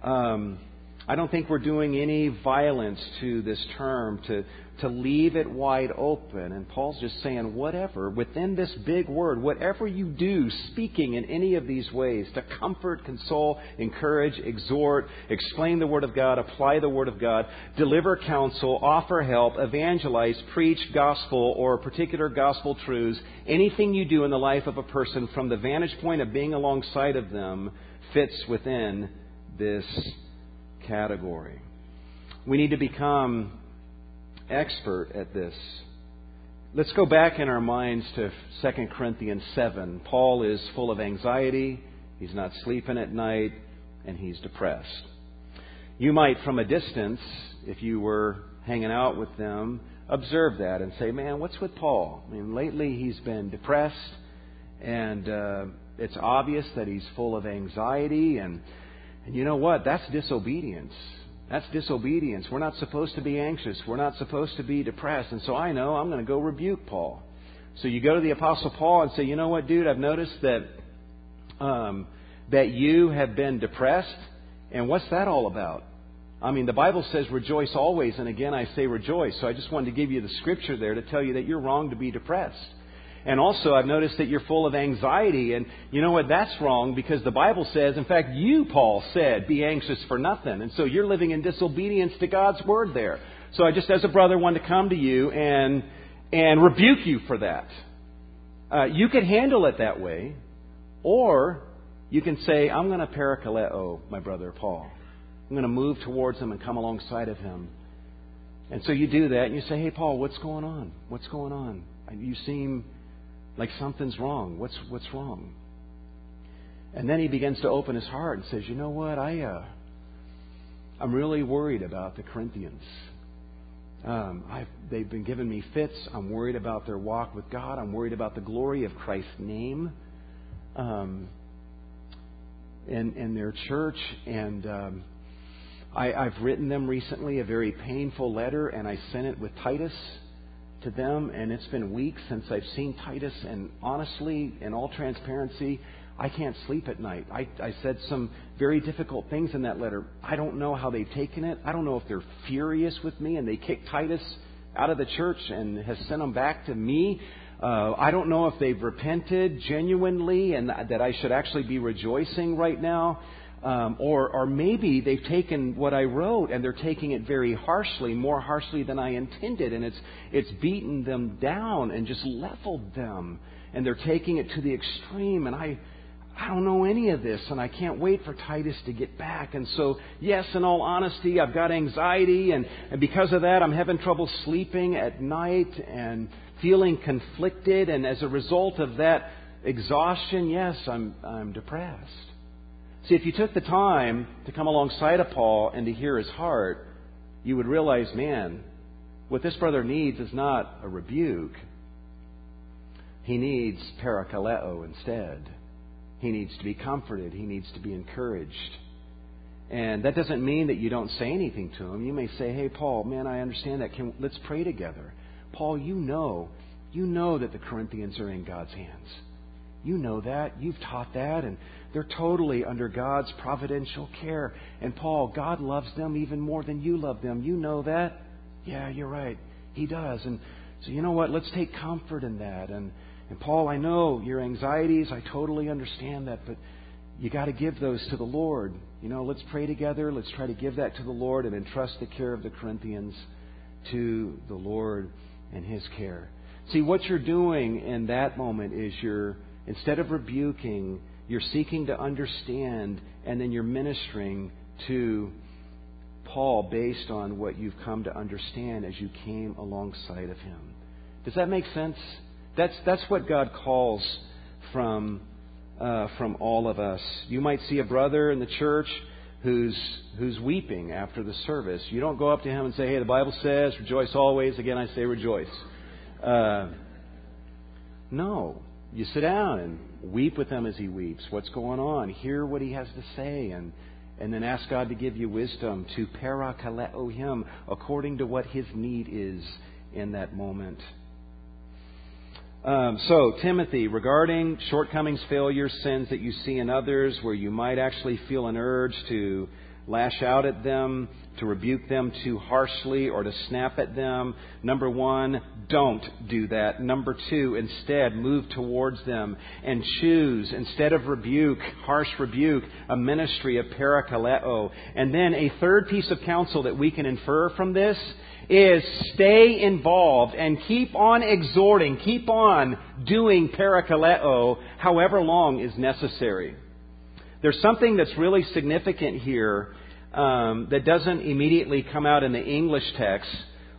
Um, I don't think we're doing any violence to this term to to leave it wide open. And Paul's just saying, whatever, within this big word, whatever you do, speaking in any of these ways, to comfort, console, encourage, exhort, explain the Word of God, apply the Word of God, deliver counsel, offer help, evangelize, preach gospel or particular gospel truths, anything you do in the life of a person from the vantage point of being alongside of them fits within this category. We need to become expert at this. Let's go back in our minds to 2 Corinthians 7. Paul is full of anxiety, he's not sleeping at night, and he's depressed. You might, from a distance, if you were hanging out with them, observe that and say, man, what's with Paul? I mean, lately he's been depressed, and uh, it's obvious that he's full of anxiety, and, and you know what? That's disobedience. That's disobedience. We're not supposed to be anxious. We're not supposed to be depressed. And so I know I'm going to go rebuke Paul. So you go to the Apostle Paul and say, you know what, dude, I've noticed that, um, that you have been depressed. And what's that all about? I mean, the Bible says rejoice always. And again, I say rejoice. So I just wanted to give you the scripture there to tell you that you're wrong to be depressed. And also, I've noticed that you're full of anxiety. And you know what? That's wrong because the Bible says, in fact, you, Paul, said, be anxious for nothing. And so you're living in disobedience to God's word there. So I just, as a brother, wanted to come to you and, and rebuke you for that. Uh, you could handle it that way. Or you can say, I'm going to parakaleo my brother Paul. I'm going to move towards him and come alongside of him. And so you do that and you say, Hey, Paul, what's going on? What's going on? You seem like something's wrong. What's, what's wrong? And then he begins to open his heart and says, You know what? I, uh, I'm really worried about the Corinthians. Um, they've been giving me fits. I'm worried about their walk with God. I'm worried about the glory of Christ's name um, in, in their church. And um, I, I've written them recently a very painful letter, and I sent it with Titus to them, and it's been weeks since I've seen Titus, and honestly, in all transparency, I can't sleep at night. I, I said some very difficult things in that letter. I don't know how they've taken it. I don't know if they're furious with me and they kicked Titus out of the church and has sent him back to me. Uh, I don't know if they've repented genuinely and that I should actually be rejoicing right now. Um, or, or maybe they've taken what I wrote and they're taking it very harshly, more harshly than I intended, and it's, it's beaten them down and just leveled them. And they're taking it to the extreme, and I, I don't know any of this, and I can't wait for Titus to get back. And so, yes, in all honesty, I've got anxiety, and, and because of that, I'm having trouble sleeping at night and feeling conflicted, and as a result of that exhaustion, yes, I'm, I'm depressed. See, if you took the time to come alongside of Paul and to hear his heart, you would realize, man, what this brother needs is not a rebuke. He needs parakaleo instead. He needs to be comforted. He needs to be encouraged. And that doesn't mean that you don't say anything to him. You may say, "Hey, Paul, man, I understand that. Can, let's pray together." Paul, you know, you know that the Corinthians are in God's hands. You know that. You've taught that, and they're totally under God's providential care. And Paul, God loves them even more than you love them. You know that? Yeah, you're right. He does. And so, you know what? Let's take comfort in that. And, and Paul, I know your anxieties. I totally understand that. But you got to give those to the Lord. You know, let's pray together. Let's try to give that to the Lord and entrust the care of the Corinthians to the Lord and His care. See, what you're doing in that moment is you're, instead of rebuking, you're seeking to understand, and then you're ministering to Paul based on what you've come to understand as you came alongside of him. Does that make sense? That's, that's what God calls from, uh, from all of us. You might see a brother in the church who's, who's weeping after the service. You don't go up to him and say, hey, the Bible says, rejoice always. Again, I say rejoice. Uh, no. You sit down and weep with him as he weeps. What's going on? Hear what he has to say and and then ask God to give you wisdom to parakaleo him according to what his need is in that moment. Um, so, Timothy, regarding shortcomings, failures, sins that you see in others, where you might actually feel an urge to lash out at them, to rebuke them too harshly, or to snap at them. Number one, don't do that. Number two, instead, move towards them and choose, instead of rebuke, harsh rebuke, a ministry of parakaleo. And then a third piece of counsel that we can infer from this is stay involved and keep on exhorting, keep on doing parakaleo however long is necessary. There's something that's really significant here um, that doesn't immediately come out in the English text.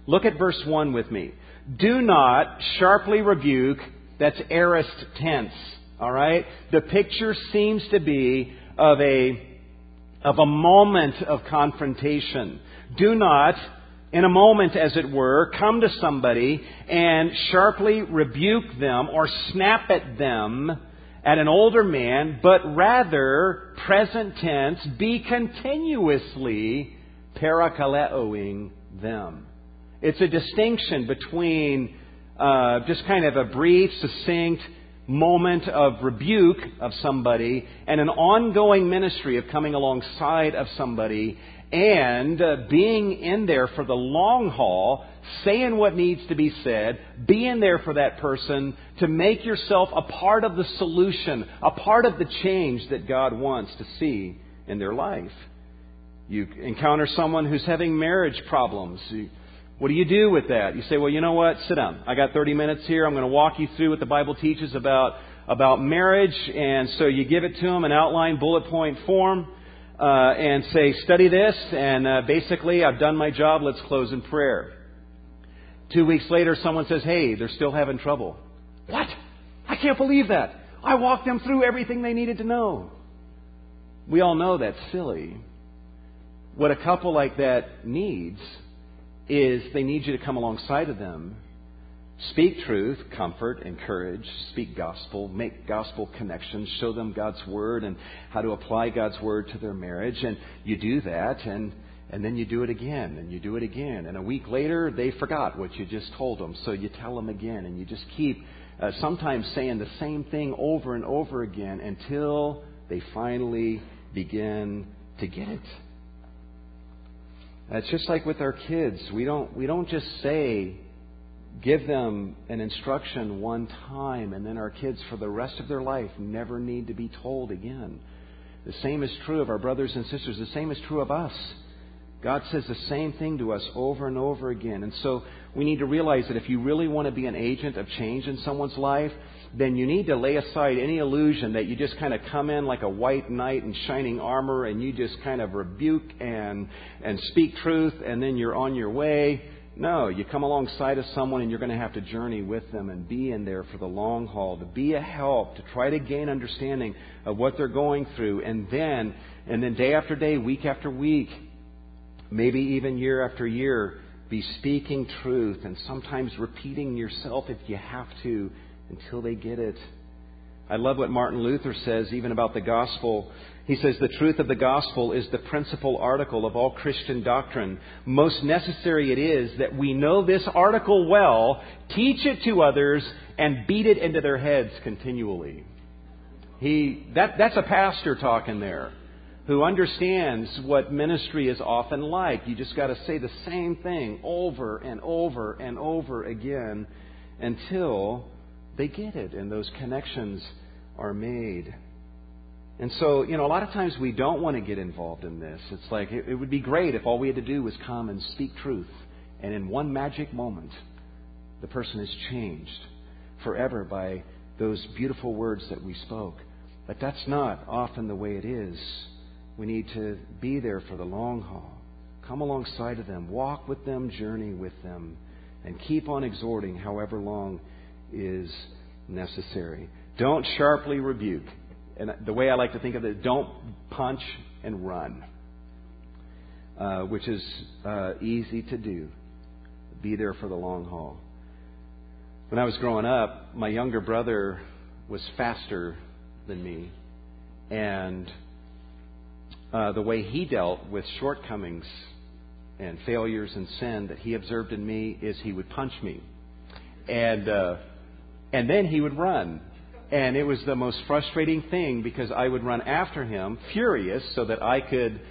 Look at verse 1 with me. Do not sharply rebuke, that's aorist tense, all right? The picture seems to be of a, of a moment of confrontation. Do not, in a moment as it were, come to somebody and sharply rebuke them or snap at them at an older man, but rather, present tense, be continuously parakaleoing them. It's a distinction between uh, just kind of a brief, succinct moment of rebuke of somebody and an ongoing ministry of coming alongside of somebody and uh, being in there for the long haul, saying what needs to be said, being there for that person to make yourself a part of the solution, a part of the change that God wants to see in their life. You encounter someone who's having marriage problems. What do you do with that? You say, well, you know what? Sit down. I got 30 minutes here. I'm going to walk you through what the Bible teaches about, about marriage. And so you give it to them in outline, bullet point form uh, and say, study this, and uh, basically, I've done my job, let's close in prayer. Two weeks later, someone says, hey, they're still having trouble. What? I can't believe that. I walked them through everything they needed to know. We all know that's silly. What a couple like that needs is they need you to come alongside of them Speak truth, comfort, encourage, speak gospel, make gospel connections, show them God's word and how to apply God's word to their marriage. And you do that, and, and then you do it again, and you do it again. And a week later, they forgot what you just told them, so you tell them again, and you just keep uh, sometimes saying the same thing over and over again until they finally begin to get it. It's just like with our kids. We don't, we don't just say, give them an instruction one time, and then our kids, for the rest of their life, never need to be told again. The same is true of our brothers and sisters. The same is true of us. God says the same thing to us over and over again. And so we need to realize that if you really want to be an agent of change in someone's life, then you need to lay aside any illusion that you just kind of come in like a white knight in shining armor and you just kind of rebuke and, and speak truth and then you're on your way. No, you come alongside of someone and you're going to have to journey with them and be in there for the long haul, to be a help, to try to gain understanding of what they're going through. And then, and then day after day, week after week, maybe even year after year, be speaking truth and sometimes repeating yourself if you have to until they get it. I love what Martin Luther says even about the gospel. He says the truth of the gospel is the principal article of all Christian doctrine. Most necessary it is that we know this article well, teach it to others, and beat it into their heads continually. He, that, that's a pastor talking there who understands what ministry is often like. You just got to say the same thing over and over and over again until they get it and those connections are made. And so, you know, a lot of times we don't want to get involved in this. It's like it, it would be great if all we had to do was come and speak truth. And in one magic moment, the person is changed forever by those beautiful words that we spoke. But that's not often the way it is. We need to be there for the long haul. Come alongside of them, walk with them, journey with them, and keep on exhorting however long is necessary. Don't sharply rebuke. And the way I like to think of it, don't punch and run, uh, which is uh, easy to do. Be there for the long haul. When I was growing up, my younger brother was faster than me. And uh, the way he dealt with shortcomings and failures and sin that he observed in me is he would punch me. And uh, and then he would run. And it was the most frustrating thing because I would run after him, furious, so that I could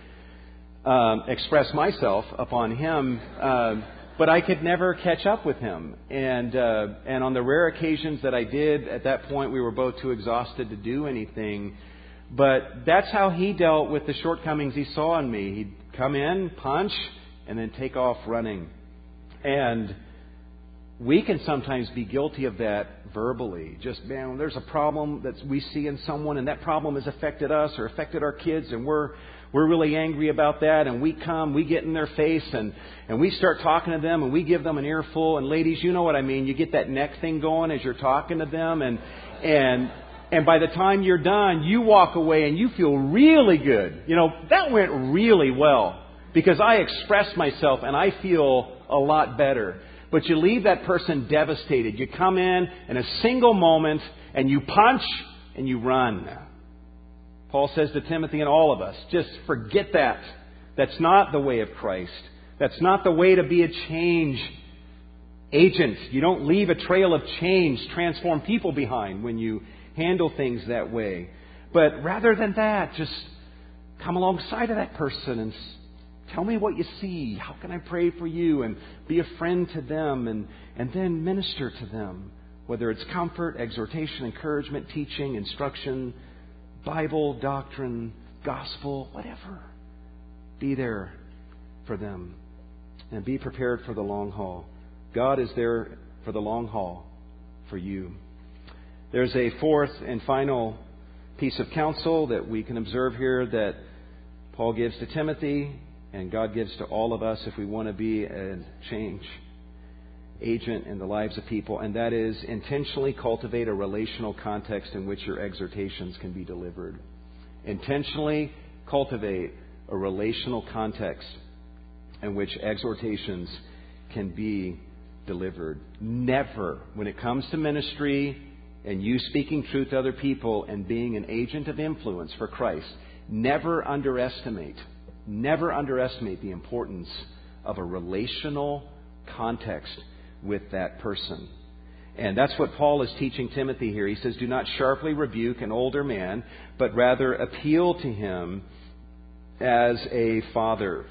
um, express myself upon him. Uh, but I could never catch up with him. And uh, and on the rare occasions that I did, at that point we were both too exhausted to do anything. But that's how he dealt with the shortcomings he saw in me. He'd come in, punch, and then take off running. And we can sometimes be guilty of that verbally. Just, man, there's a problem that we see in someone, and that problem has affected us or affected our kids, and we're we're really angry about that, and we come, we get in their face, and, and we start talking to them, and we give them an earful. And ladies, you know what I mean. You get that neck thing going as you're talking to them, and and and by the time you're done, you walk away and you feel really good. You know that went really well because I expressed myself, and I feel a lot better. But you leave that person devastated. You come in in a single moment, and you punch and you run. Paul says to Timothy and all of us, just forget that. That's not the way of Christ. That's not the way to be a change agent. You don't leave a trail of change, transform people behind when you handle things that way. But rather than that, just come alongside of that person and tell me what you see. How can I pray for you? And be a friend to them and, and then minister to them. Whether it's comfort, exhortation, encouragement, teaching, instruction, Bible, doctrine, gospel, whatever. Be there for them and be prepared for the long haul. God is there for the long haul for you. There's a fourth and final piece of counsel that we can observe here that Paul gives to Timothy and God gives to all of us if we want to be a change agent in the lives of people, and that is intentionally cultivate a relational context in which your exhortations can be delivered. Intentionally cultivate a relational context in which exhortations can be delivered. Never, when it comes to ministry and you speaking truth to other people and being an agent of influence for Christ, never underestimate, never underestimate the importance of a relational context with that person. And that's what Paul is teaching Timothy here. He says, Do not sharply rebuke an older man, but rather appeal to him as a father.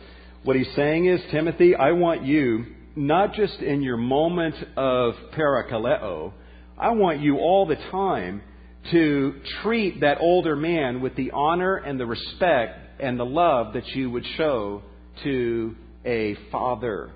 What he's saying is, Timothy, I want you, not just in your moment of parakaleo, I want you all the time to treat that older man with the honor and the respect and the love that you would show to a father.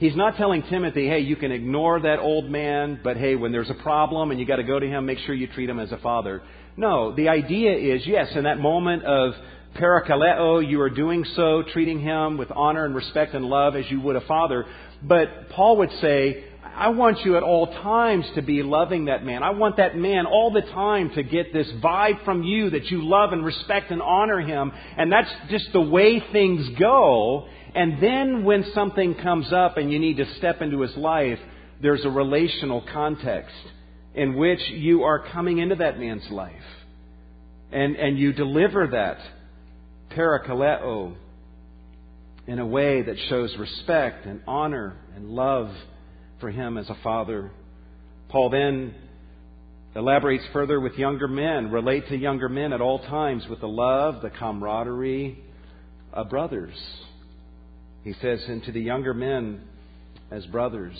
He's not telling Timothy, hey, you can ignore that old man, but hey, when there's a problem and you got to go to him, make sure you treat him as a father. No, the idea is, yes, in that moment of parakaleo, you are doing so, treating him with honor and respect and love as you would a father. But Paul would say, I want you at all times to be loving that man. I want that man all the time to get this vibe from you that you love and respect and honor him. And that's just the way things go. And then when something comes up and you need to step into his life, there's a relational context in which you are coming into that man's life. And, and you deliver that parakaleo in a way that shows respect and honor and love for him as a father. Paul then elaborates further with younger men. Relate to younger men at all times with the love, the camaraderie of brothers. He says, and to the younger men as brothers.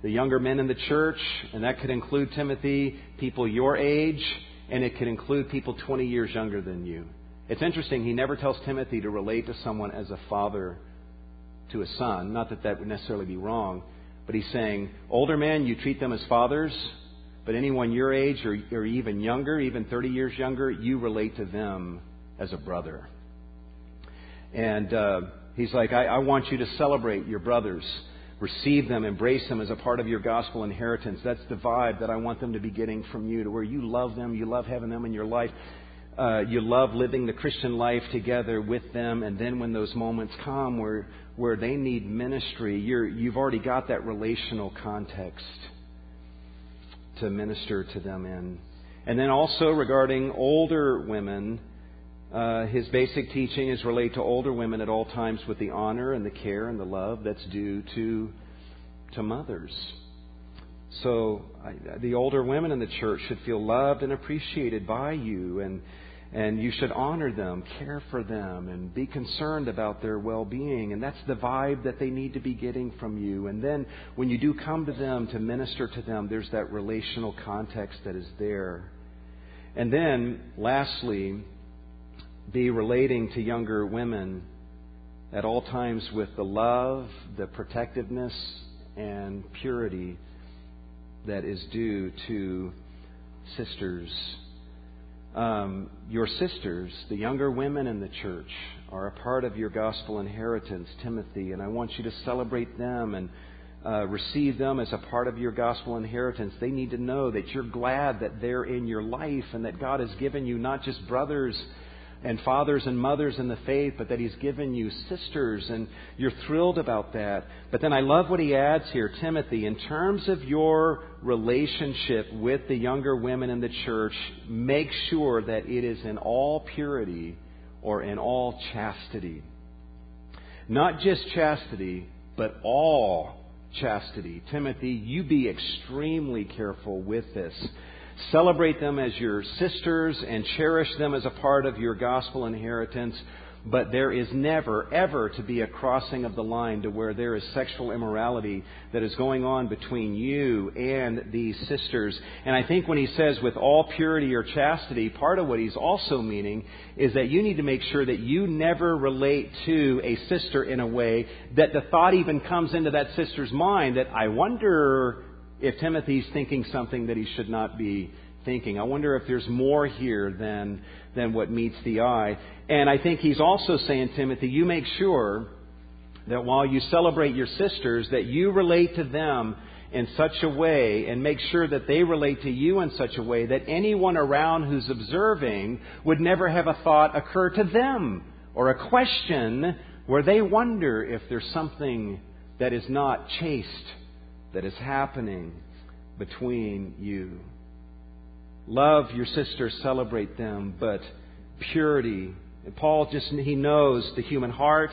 The younger men in the church, and that could include Timothy, people your age, and it could include people 20 years younger than you. It's interesting, he never tells Timothy to relate to someone as a father to a son. Not that that would necessarily be wrong, but he's saying, older men, you treat them as fathers, but anyone your age or, or even younger, even 30 years younger, you relate to them as a brother. And uh, He's like, I, I want you to celebrate your brothers, receive them, embrace them as a part of your gospel inheritance. That's the vibe that I want them to be getting from you, to where you love them, you love having them in your life. Uh, you love living the Christian life together with them, and then when those moments come where where they need ministry, you're, you've already got that relational context to minister to them in. And then also regarding older women, uh, his basic teaching is relate to older women at all times with the honor and the care and the love that's due to to mothers. So I, the older women in the church should feel loved and appreciated by you, and and you should honor them, care for them, and be concerned about their well being. And that's the vibe that they need to be getting from you. And then when you do come to them to minister to them, there's that relational context that is there. And then, lastly, be relating to younger women at all times with the love, the protectiveness, and purity that is due to sisters um, your sisters, the younger women in the church, are a part of your gospel inheritance, Timothy, and I want you to celebrate them and uh, receive them as a part of your gospel inheritance. They need to know that you're glad that they're in your life and that God has given you not just brothers and fathers and mothers in the faith, but that He's given you sisters, and you're thrilled about that. But then I love what he adds here, Timothy, in terms of your relationship with the younger women in the church, make sure that it is in all purity or in all chastity. Not just chastity, but all chastity. Timothy, you be extremely careful with this. Celebrate them as your sisters and cherish them as a part of your gospel inheritance. But there is never, ever to be a crossing of the line to where there is sexual immorality that is going on between you and these sisters. And I think when he says with all purity or chastity, part of what he's also meaning is that you need to make sure that you never relate to a sister in a way that the thought even comes into that sister's mind that I wonder if Timothy's thinking something that he should not be thinking. I wonder if there's more here than, than what meets the eye. And I think he's also saying, Timothy, you make sure that while you celebrate your sisters, that you relate to them in such a way and make sure that they relate to you in such a way that anyone around who's observing would never have a thought occur to them or a question where they wonder if there's something that is not chaste that is happening between you. Love your sisters, celebrate them, but purity. Paul just, he knows the human heart.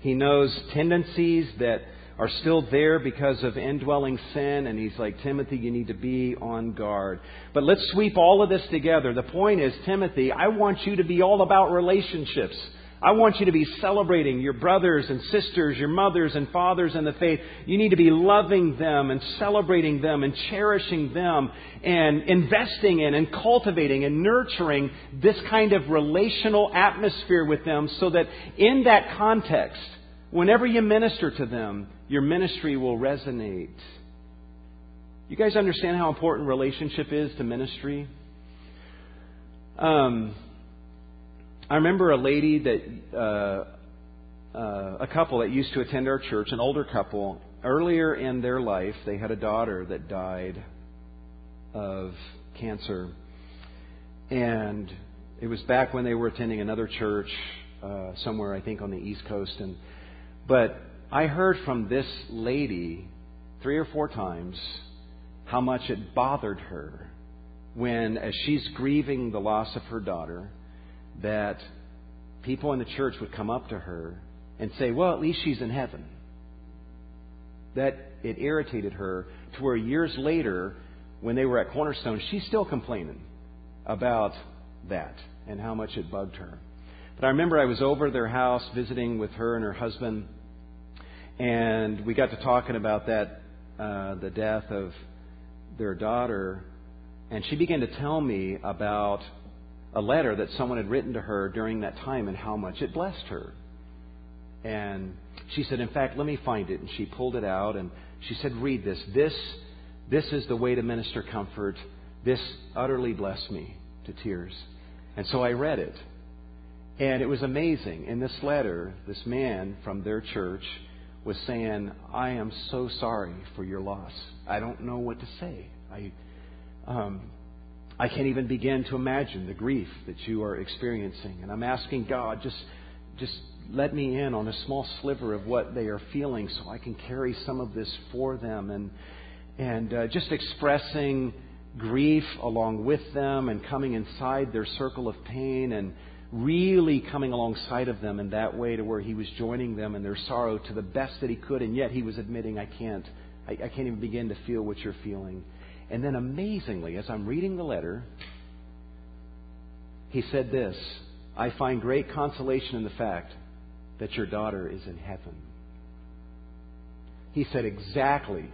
He knows tendencies that are still there because of indwelling sin, and he's like, Timothy, you need to be on guard. But let's sweep all of this together. The point is, Timothy, I want you to be all about relationships. I want you to be celebrating your brothers and sisters, your mothers and fathers in the faith. You need to be loving them and celebrating them and cherishing them and investing in and cultivating and nurturing this kind of relational atmosphere with them so that in that context, whenever you minister to them, your ministry will resonate. You guys understand how important relationship is to ministry? Um, I remember a lady that, uh, uh, a couple that used to attend our church, an older couple. Earlier in their life, they had a daughter that died of cancer. And it was back when they were attending another church uh, somewhere, I think, on the East Coast. And but I heard from this lady three or four times how much it bothered her when, as she's grieving the loss of her daughter, that people in the church would come up to her and say, Well, at least she's in heaven. That it irritated her to where years later, when they were at Cornerstone, she's still complaining about that and how much it bugged her. But I remember I was over their house visiting with her and her husband, and we got to talking about that, uh, the death of their daughter, and she began to tell me about a letter that someone had written to her during that time and how much it blessed her. And she said, In fact, let me find it. And she pulled it out and she said, Read this. This, this is the way to minister comfort. This utterly blessed me to tears. And so I read it. And it was amazing. In this letter, this man from their church was saying, I am so sorry for your loss. I don't know what to say. I, um, I can't even begin to imagine the grief that you are experiencing. And I'm asking God, just, just let me in on a small sliver of what they are feeling so I can carry some of this for them. And, and uh, just expressing grief along with them and coming inside their circle of pain and really coming alongside of them in that way to where he was joining them in their sorrow to the best that he could. And yet he was admitting, I can't, I, I can't even begin to feel what you're feeling. And then amazingly, as I'm reading the letter, he said this I find great consolation in the fact that your daughter is in heaven. He said exactly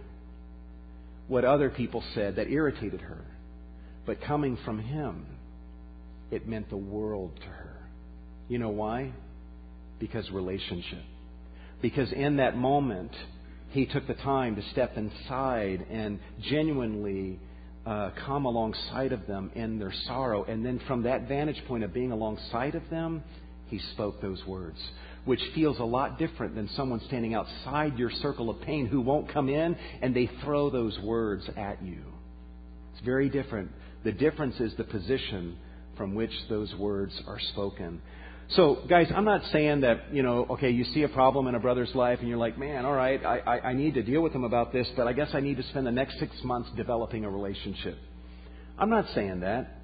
what other people said that irritated her. But coming from him, it meant the world to her. You know why? Because relationship. Because in that moment, he took the time to step inside and genuinely uh, come alongside of them in their sorrow. And then from that vantage point of being alongside of them, he spoke those words, which feels a lot different than someone standing outside your circle of pain who won't come in and they throw those words at you. It's very different. The difference is the position from which those words are spoken. So, guys, I'm not saying that, you know, okay, you see a problem in a brother's life and you're like, man, all right, I, I, I need to deal with him about this, but I guess I need to spend the next six months developing a relationship. I'm not saying that.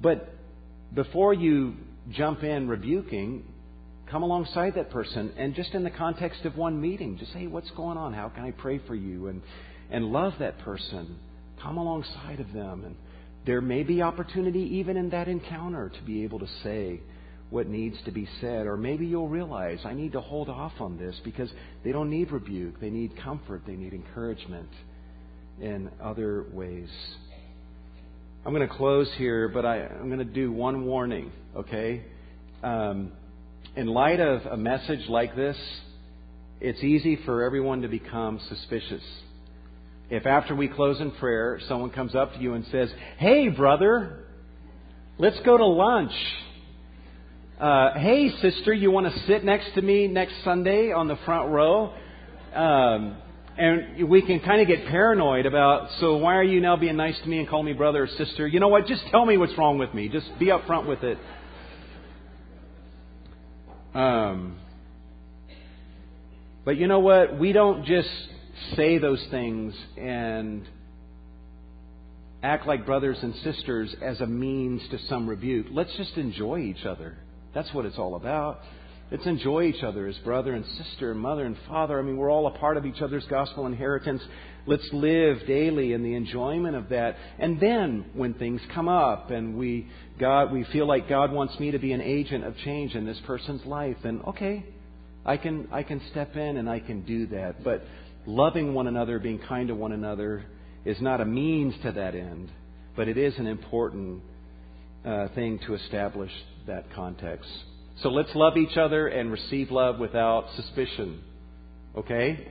But before you jump in rebuking, come alongside that person and just in the context of one meeting, just say, hey, what's going on? How can I pray for you? And, and love that person. Come alongside of them. And there may be opportunity even in that encounter to be able to say, what needs to be said. Or maybe you'll realize I need to hold off on this because they don't need rebuke. They need comfort. They need encouragement in other ways. I'm going to close here, but I, am going to do one warning, okay? Um, in light of a message like this, it's easy for everyone to become suspicious. If after we close in prayer, someone comes up to you and says, Hey, brother, let's go to lunch uh, hey, sister, you want to sit next to me next Sunday on the front row? Um, and we can kind of get paranoid about, so why are you now being nice to me and calling me brother or sister? You know what? Just tell me what's wrong with me. Just be upfront with it. Um, but you know what? We don't just say those things and act like brothers and sisters as a means to some rebuke. Let's just enjoy each other. That's what it's all about. Let's enjoy each other as brother and sister, mother and father. I mean, we're all a part of each other's gospel inheritance. Let's live daily in the enjoyment of that. And then, when things come up and we, God, we feel like God wants me to be an agent of change in this person's life, then okay, I can, I can step in and I can do that. But loving one another, being kind to one another, is not a means to that end, but it is an important uh, thing to establish that context. So let's love each other and receive love without suspicion. Okay?